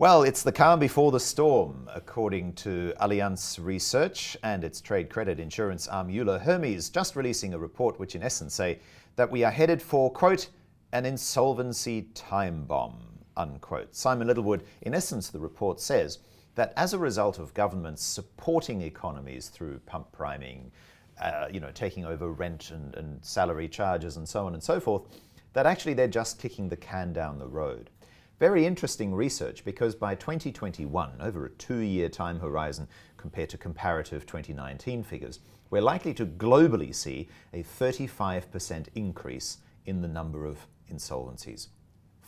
Well, it's the calm before the storm, according to Allianz Research and its trade credit insurance arm Euler Hermes, just releasing a report which, in essence, say that we are headed for, quote, an insolvency time bomb, unquote. Simon Littlewood, in essence, the report says that as a result of governments supporting economies through pump priming, uh, you know, taking over rent and, and salary charges and so on and so forth, that actually they're just kicking the can down the road. Very interesting research because by 2021, over a two year time horizon compared to comparative 2019 figures, we're likely to globally see a 35% increase in the number of insolvencies.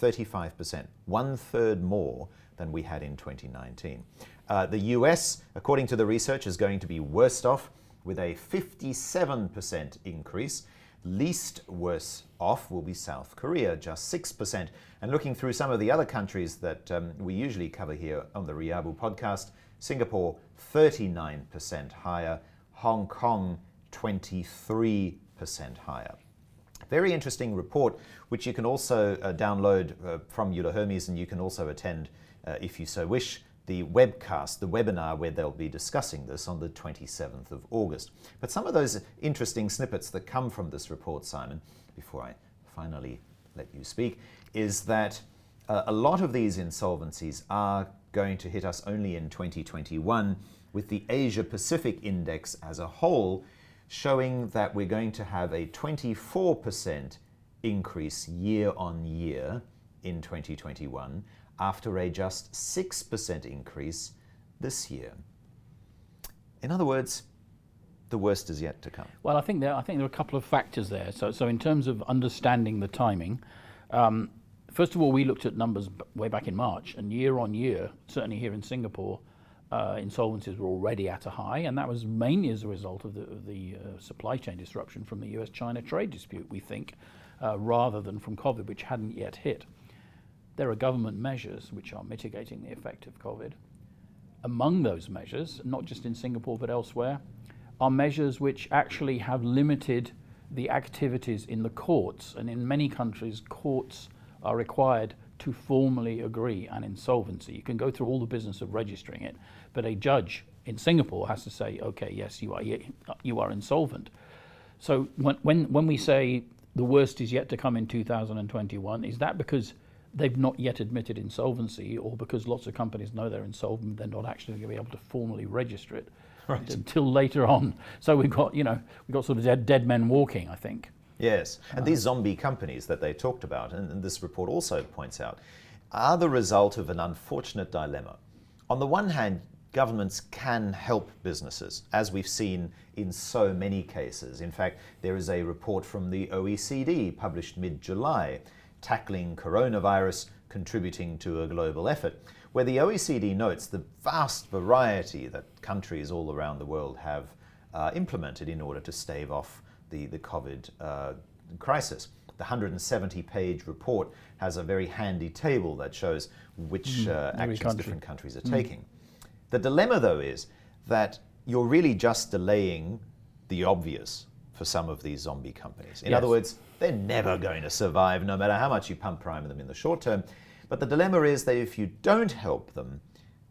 35%, one third more than we had in 2019. Uh, the US, according to the research, is going to be worst off with a 57% increase Least worse off will be South Korea, just 6%. And looking through some of the other countries that um, we usually cover here on the Riabu podcast, Singapore 39% higher, Hong Kong 23% higher. Very interesting report, which you can also uh, download uh, from Euler Hermes, and you can also attend uh, if you so wish the webcast, the webinar where they'll be discussing this on the 27th of August. But some of those interesting snippets that come from this report, Simon, before I finally let you speak, is that uh, a lot of these insolvencies are going to hit us only in 2021, with the Asia Pacific Index as a whole showing that we're going to have a 24% increase year on year in 2021 after a just 6% increase this year. In other words, the worst is yet to come. Well, I think there, I think there are a couple of factors there. So, so in terms of understanding the timing, um, first of all, we looked at numbers way back in March, and year on year, certainly here in Singapore, uh, insolvencies were already at a high, and that was mainly as a result of the, of the uh, supply chain disruption from the US-China trade dispute. We think, uh, rather than from COVID, which hadn't yet hit. There are government measures which are mitigating the effect of COVID. Among those measures, not just in Singapore but elsewhere, are measures which actually have limited the activities in the courts. And in many countries, courts are required to formally agree an insolvency. You can go through all the business of registering it, but a judge in Singapore has to say, okay, yes, you are, you are insolvent. So when, when, when we say the worst is yet to come in 2021, is that because they've not yet admitted insolvency, or because lots of companies know they're insolvent, they're not actually going to be able to formally register it right. until later on. So we've got, you know, we've got sort of dead, dead men walking, I think. Yes, and uh, these zombie companies that they talked about, and, and this report also points out, are the result of an unfortunate dilemma. On the one hand, governments can help businesses, as we've seen in so many cases. In fact, there is a report from the OECD published mid July tackling coronavirus, contributing to a global effort, where the OECD notes the vast variety that countries all around the world have uh, implemented in order to stave off the, the COVID uh, crisis. The 170 page report has a very handy table that shows which mm, uh, actions country. different countries are mm. taking. The dilemma, though, is that you're really just delaying the obvious for some of these zombie companies. In yes. other words, they're never going to survive no matter how much you pump prime them in the short term. But the dilemma is that if you don't help them,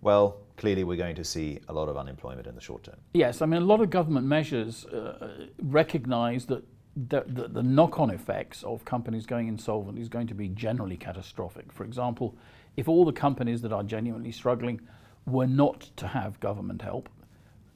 well, clearly we're going to see a lot of unemployment in the short term. Yes, I mean, a lot of government measures uh, recognize that the, the, the knock on effects of companies going insolvent is going to be generally catastrophic. For example, if all the companies that are genuinely struggling were not to have government help,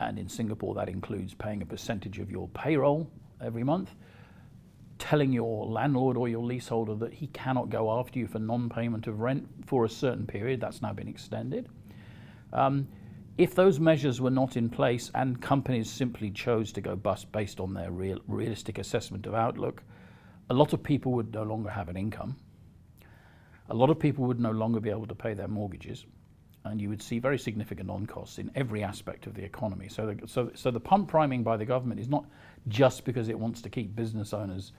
and in Singapore that includes paying a percentage of your payroll every month, telling your landlord or your leaseholder that he cannot go after you for non-payment of rent for a certain period. That's now been extended. Um, if those measures were not in place and companies simply chose to go bust based on their real, realistic assessment of outlook, a lot of people would no longer have an income. A lot of people would no longer be able to pay their mortgages and you would see very significant on-costs in every aspect of the economy. So, the, so, so the pump priming by the government is not just because it wants to keep business owners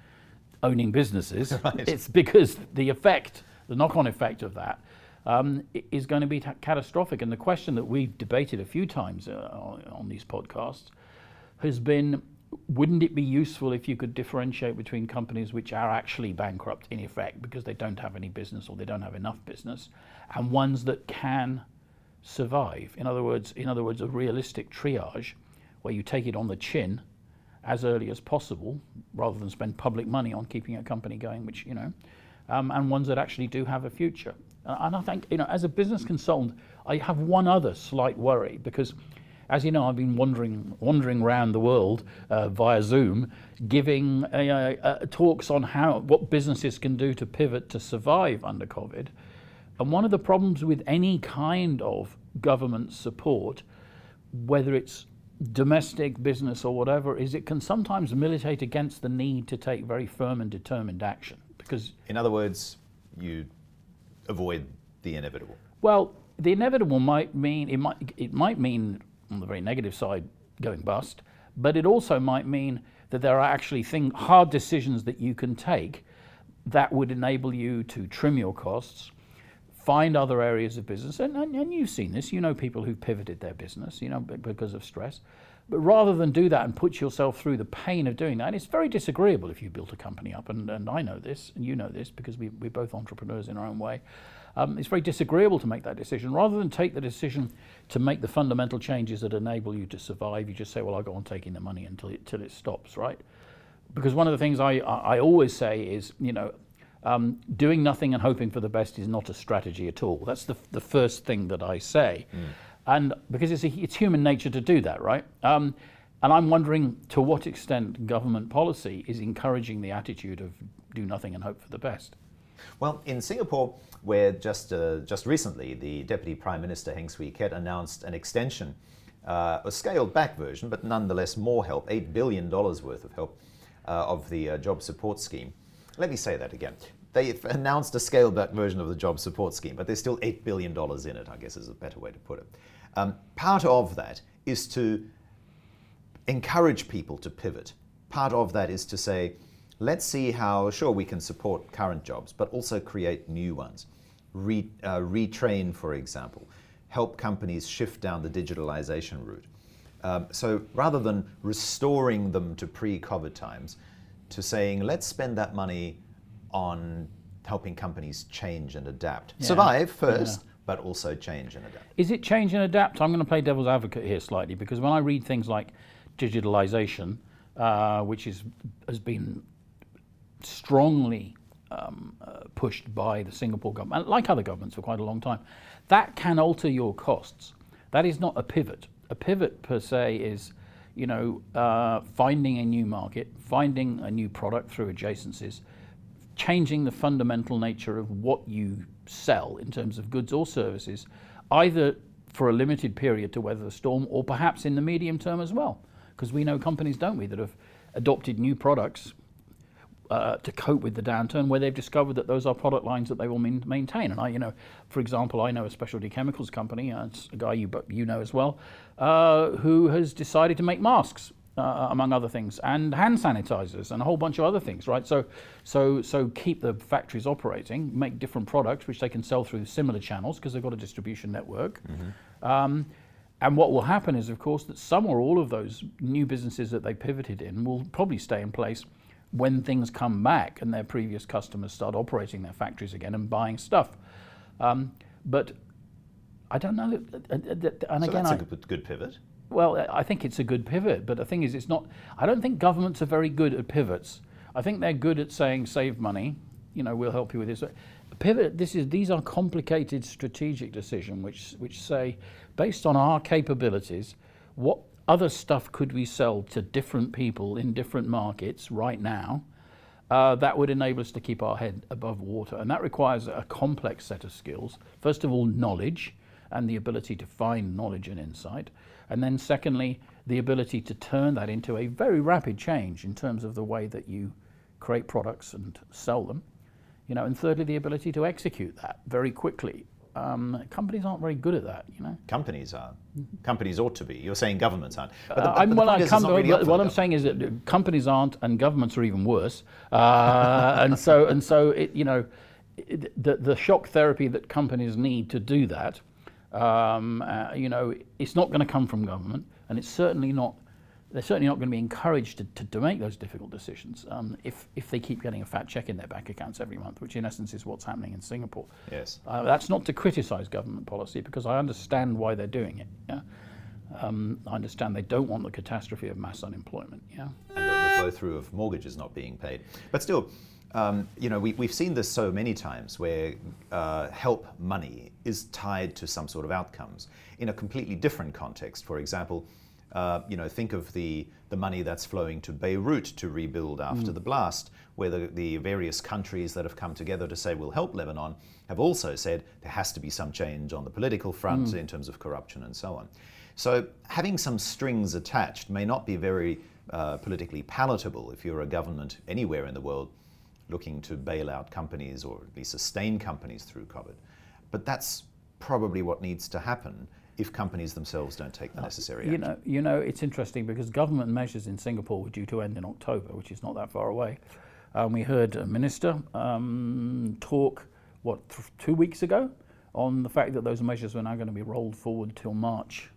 owning businesses. Right. It's because the effect, the knock-on effect of that, um, is going to be t- catastrophic. And the question that we've debated a few times uh, on, on these podcasts has been: wouldn't it be useful if you could differentiate between companies which are actually bankrupt in effect because they don't have any business or they don't have enough business, and ones that can survive? In other words, in other words, a realistic triage where you take it on the chin as early as possible, rather than spend public money on keeping a company going, which you know, um, and ones that actually do have a future. And I think you know, as a business consultant, I have one other slight worry because as you know, I've been wandering wandering around the world uh, via Zoom, giving uh, uh, talks on how what businesses can do to pivot to survive under COVID. And one of the problems with any kind of government support, whether it's domestic business or whatever, is it can sometimes militate against the need to take very firm and determined action. Because, in other words, you avoid the inevitable. Well, the inevitable might mean it might it might mean on the very negative side, going bust, but it also might mean that there are actually thing, hard decisions that you can take that would enable you to trim your costs, find other areas of business, and, and, and you've seen this, you know people who've pivoted their business, you know, because of stress. But rather than do that and put yourself through the pain of doing that, it's very disagreeable if you built a company up, and, and I know this, and you know this, because we, we're both entrepreneurs in our own way. Um, it's very disagreeable to make that decision. Rather than take the decision to make the fundamental changes that enable you to survive, you just say, well, I'll go on taking the money until it, until it stops, right? Because one of the things I, I always say is, you know, um, doing nothing and hoping for the best is not a strategy at all. That's the, the first thing that I say. Mm. And because it's, a, it's human nature to do that, right? Um, and I'm wondering to what extent government policy is encouraging the attitude of do nothing and hope for the best. Well, in Singapore, where just, uh, just recently the Deputy Prime Minister Heng Swee Keat announced an extension, uh, a scaled back version, but nonetheless more help, $8 billion worth of help uh, of the uh, job support scheme. Let me say that again. They announced a scaled back version of the job support scheme, but there's still $8 billion in it, I guess is a better way to put it. Um, part of that is to encourage people to pivot. Part of that is to say, Let's see how, sure, we can support current jobs, but also create new ones. Re, uh, retrain, for example, help companies shift down the digitalization route. Um, so rather than restoring them to pre COVID times, to saying, let's spend that money on helping companies change and adapt. Yeah. Survive first, yeah. but also change and adapt. Is it change and adapt? I'm going to play devil's advocate here slightly because when I read things like digitalization, uh, which is, has been strongly um, uh, pushed by the Singapore government, like other governments for quite a long time, that can alter your costs. That is not a pivot. A pivot per se is, you know, uh, finding a new market, finding a new product through adjacencies, changing the fundamental nature of what you sell in terms of goods or services, either for a limited period to weather the storm or perhaps in the medium term as well. Because we know companies, don't we, that have adopted new products uh, to cope with the downturn where they've discovered that those are product lines that they will main, maintain. And I, you know, for example, I know a specialty chemicals company, uh, it's a guy you, you know as well, uh, who has decided to make masks. Uh, among other things, and hand sanitizers, and a whole bunch of other things, right? So, so, so keep the factories operating, make different products which they can sell through similar channels because they've got a distribution network. Mm-hmm. Um, and what will happen is, of course, that some or all of those new businesses that they pivoted in will probably stay in place when things come back and their previous customers start operating their factories again and buying stuff. Um, but I don't know. And so again, that's a good, good pivot. Well, I think it's a good pivot, but the thing is, it's not. I don't think governments are very good at pivots. I think they're good at saying save money. You know, we'll help you with this. Pivot. This is these are complicated strategic decisions which which say, based on our capabilities, what other stuff could we sell to different people in different markets right now uh, that would enable us to keep our head above water. And that requires a complex set of skills. First of all, knowledge and the ability to find knowledge and insight. And then, secondly, the ability to turn that into a very rapid change in terms of the way that you create products and sell them. You know, and thirdly, the ability to execute that very quickly um, companies aren't very good at that, you know. Companies are. Companies ought to be. You're saying governments aren't. But the, uh, but well, com- really what I'm saying is that companies aren't, and governments are even worse. Uh, and so, and so, it, you know, it, the the shock therapy that companies need to do that, um, uh, you know, it's not going to come from government, and it's certainly not they're certainly not going to be encouraged to, to, to make those difficult decisions um, if, if they keep getting a fat check in their bank accounts every month, which in essence is what's happening in Singapore. Yes. Uh, that's not to criticize government policy because I understand why they're doing it. Yeah? Um, I understand they don't want the catastrophe of mass unemployment. Yeah. And the, the flow through of mortgages not being paid. But still, um, you know, we, we've seen this so many times where uh, help money is tied to some sort of outcomes in a completely different context. For example, uh, you know, think of the, the money that's flowing to Beirut to rebuild after mm. the blast, where the, the various countries that have come together to say we'll help Lebanon have also said there has to be some change on the political front mm. in terms of corruption and so on. So having some strings attached may not be very uh, politically palatable if you're a government anywhere in the world looking to bail out companies or at least sustain companies through COVID. But that's probably what needs to happen if companies themselves don't take the uh, necessary you action. Know, you know, it's interesting because government measures in Singapore were due to end in October, which is not that far away. Um, we heard a minister um, talk, what, th- two weeks ago, on the fact that those measures were now going to be rolled forward till March.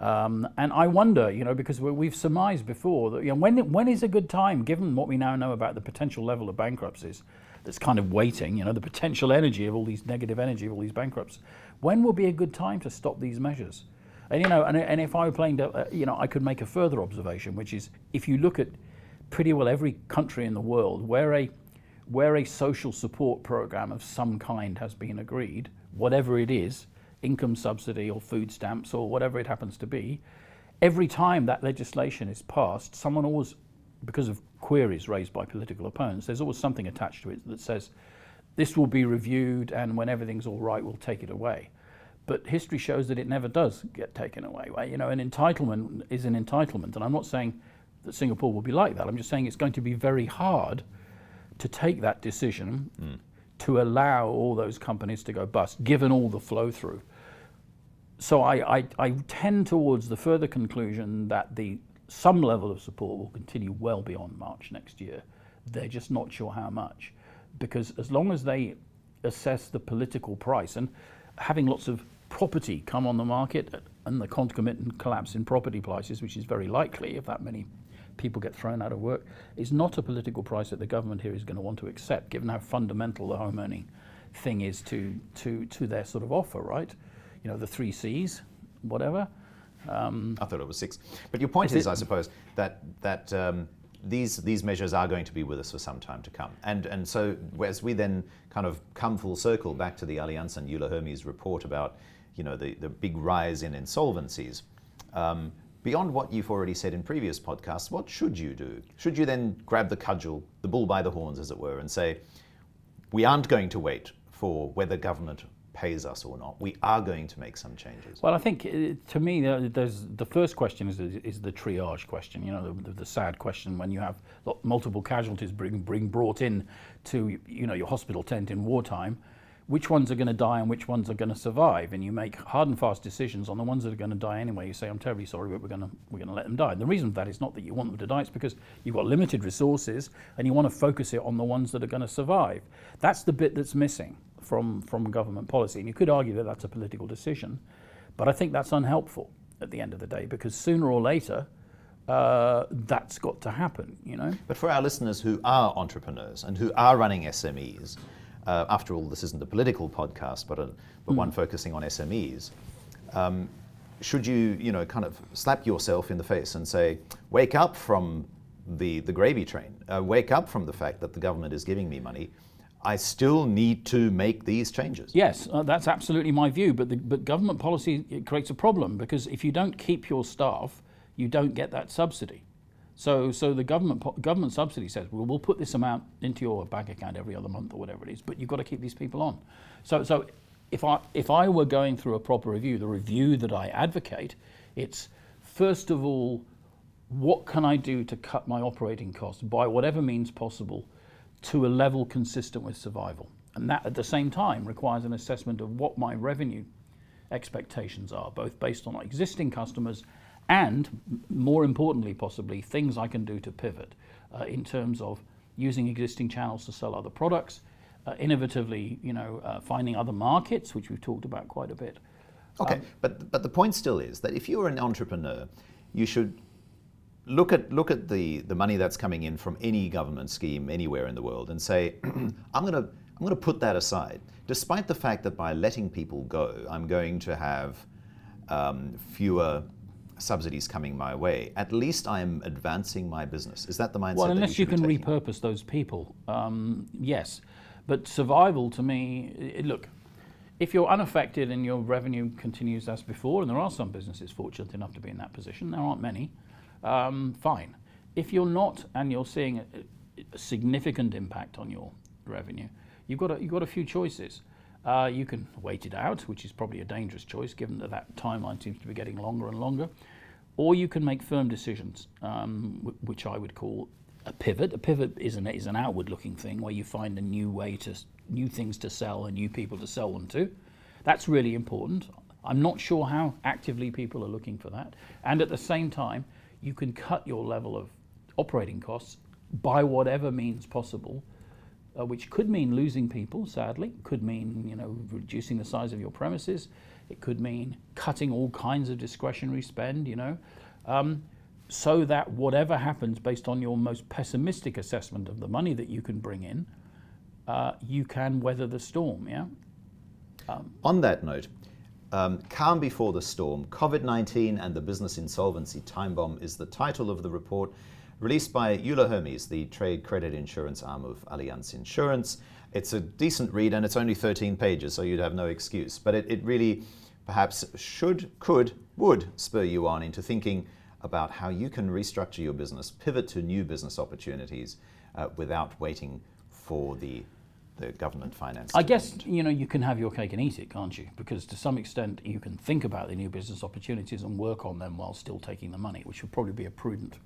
Um, and I wonder, you know, because we've surmised before that, you know, when, when is a good time, given what we now know about the potential level of bankruptcies, that's kind of waiting, you know, the potential energy of all these negative energy of all these bankrupts, when will be a good time to stop these measures? And you know, and, and if I were playing, uh, you know, I could make a further observation, which is if you look at pretty well every country in the world where a where a social support program of some kind has been agreed, whatever it is, income subsidy or food stamps or whatever it happens to be, every time that legislation is passed, someone always, because of queries raised by political opponents, there's always something attached to it that says this will be reviewed and when everything's all right, we'll take it away. But history shows that it never does get taken away. You know, an entitlement is an entitlement, and I'm not saying that Singapore will be like that. I'm just saying it's going to be very hard to take that decision mm. to allow all those companies to go bust, given all the flow through. So I, I, I tend towards the further conclusion that the some level of support will continue well beyond March next year. They're just not sure how much because as long as they assess the political price and having lots of property come on the market and the concomitant collapse in property prices, which is very likely if that many people get thrown out of work, is not a political price that the government here is going to want to accept, given how fundamental the home earning thing is to, to, to their sort of offer, right? You know, the three C's, whatever. Um, I thought it was six. But your point is, is I suppose, that, that um, these, these measures are going to be with us for some time to come. And, and so as we then kind of come full circle back to the Allianz and Euler Hermes report about you know, the, the big rise in insolvencies, um, beyond what you've already said in previous podcasts, what should you do? Should you then grab the cudgel, the bull by the horns, as it were, and say, we aren't going to wait for whether government pays us or not. We are going to make some changes. Well, I think uh, to me, the first question is is the triage question. You know, the, the sad question when you have multiple casualties being bring brought in to you know your hospital tent in wartime. Which ones are going to die and which ones are going to survive? And you make hard and fast decisions on the ones that are going to die anyway. You say, "I'm terribly sorry, but we're going to we're going to let them die." And the reason for that is not that you want them to die; it's because you've got limited resources and you want to focus it on the ones that are going to survive. That's the bit that's missing from, from government policy. And you could argue that that's a political decision, but I think that's unhelpful at the end of the day because sooner or later, uh, that's got to happen, you know. But for our listeners who are entrepreneurs and who are running SMEs, uh, after all, this isn't a political podcast, but, a, but mm. one focusing on SMEs. Um, should you, you know, kind of slap yourself in the face and say, wake up from the, the gravy train, uh, wake up from the fact that the government is giving me money I still need to make these changes. Yes, uh, that's absolutely my view. But the, but government policy creates a problem because if you don't keep your staff, you don't get that subsidy. So so the government government subsidy says well, we'll put this amount into your bank account every other month or whatever it is, but you've got to keep these people on. So so if I if I were going through a proper review, the review that I advocate, it's first of all, what can I do to cut my operating costs by whatever means possible to a level consistent with survival. And that at the same time requires an assessment of what my revenue expectations are, both based on existing customers and, more importantly, possibly, things I can do to pivot uh, in terms of using existing channels to sell other products, uh, innovatively, you know, uh, finding other markets, which we've talked about quite a bit. Okay, um, but but the point still is that if you're an entrepreneur, you should look at look at the the money that's coming in from any government scheme anywhere in the world and say, I'm going to I'm going to put that aside, despite the fact that by letting people go, I'm going to have um, fewer subsidies coming my way. At least I'm advancing my business. Is that the mindset? Well, unless you, you, can repurpose those people, um, yes. But survival to me, look, if you're unaffected and your revenue continues as before, and there are some businesses fortunate enough to be in that position, there aren't many, um, fine. If you're not and you're seeing a, a significant impact on your revenue, you've got a, you've got a few choices. Uh, you can wait it out, which is probably a dangerous choice given that that timeline seems to be getting longer and longer, or you can make firm decisions, um, wh- which I would call a pivot. A pivot is an is an outward looking thing where you find a new way to new things to sell and new people to sell them to. That's really important. I'm not sure how actively people are looking for that. And at the same time, you can cut your level of operating costs by whatever means possible, uh, which could mean losing people, sadly. Could mean you know reducing the size of your premises. It could mean cutting all kinds of discretionary spend. You know, um, so that whatever happens based on your most pessimistic assessment of the money that you can bring in, uh, you can weather the storm. Yeah. On that note, um, Calm Before the Storm COVID 19 and the Business Insolvency Time Bomb is the title of the report released by Euler Hermes, the trade credit insurance arm of Allianz Insurance. It's a decent read and it's only 13 pages, so you'd have no excuse. But it, it really perhaps should, could, would spur you on into thinking about how you can restructure your business, pivot to new business opportunities uh, without waiting for the, the government finance. I guess you know you can have your cake and eat it, can't you? Because to some extent you can think about the new business opportunities and work on them while still taking the money, which would probably be a prudent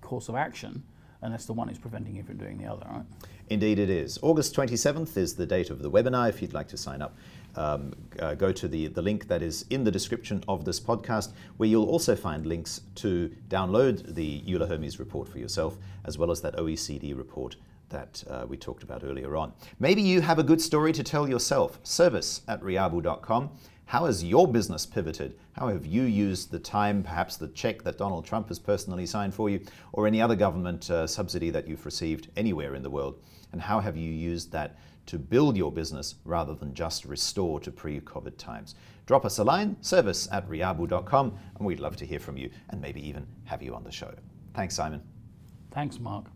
course of action, unless the one is preventing you from doing the other, right? Indeed, it is. August 27th is the date of the webinar. If you'd like to sign up, um, uh, go to the, the link that is in the description of this podcast, where you'll also find links to download the Euler Hermes report for yourself, as well as that OECD report that uh, we talked about earlier on. Maybe you have a good story to tell yourself. Service at riabu.com. How has your business pivoted? How have you used the time, perhaps the check that Donald Trump has personally signed for you, or any other government uh, subsidy that you've received anywhere in the world? And how have you used that to build your business rather than just restore to pre COVID times? Drop us a line, service at riabu.com, and we'd love to hear from you and maybe even have you on the show. Thanks, Simon. Thanks, Mark.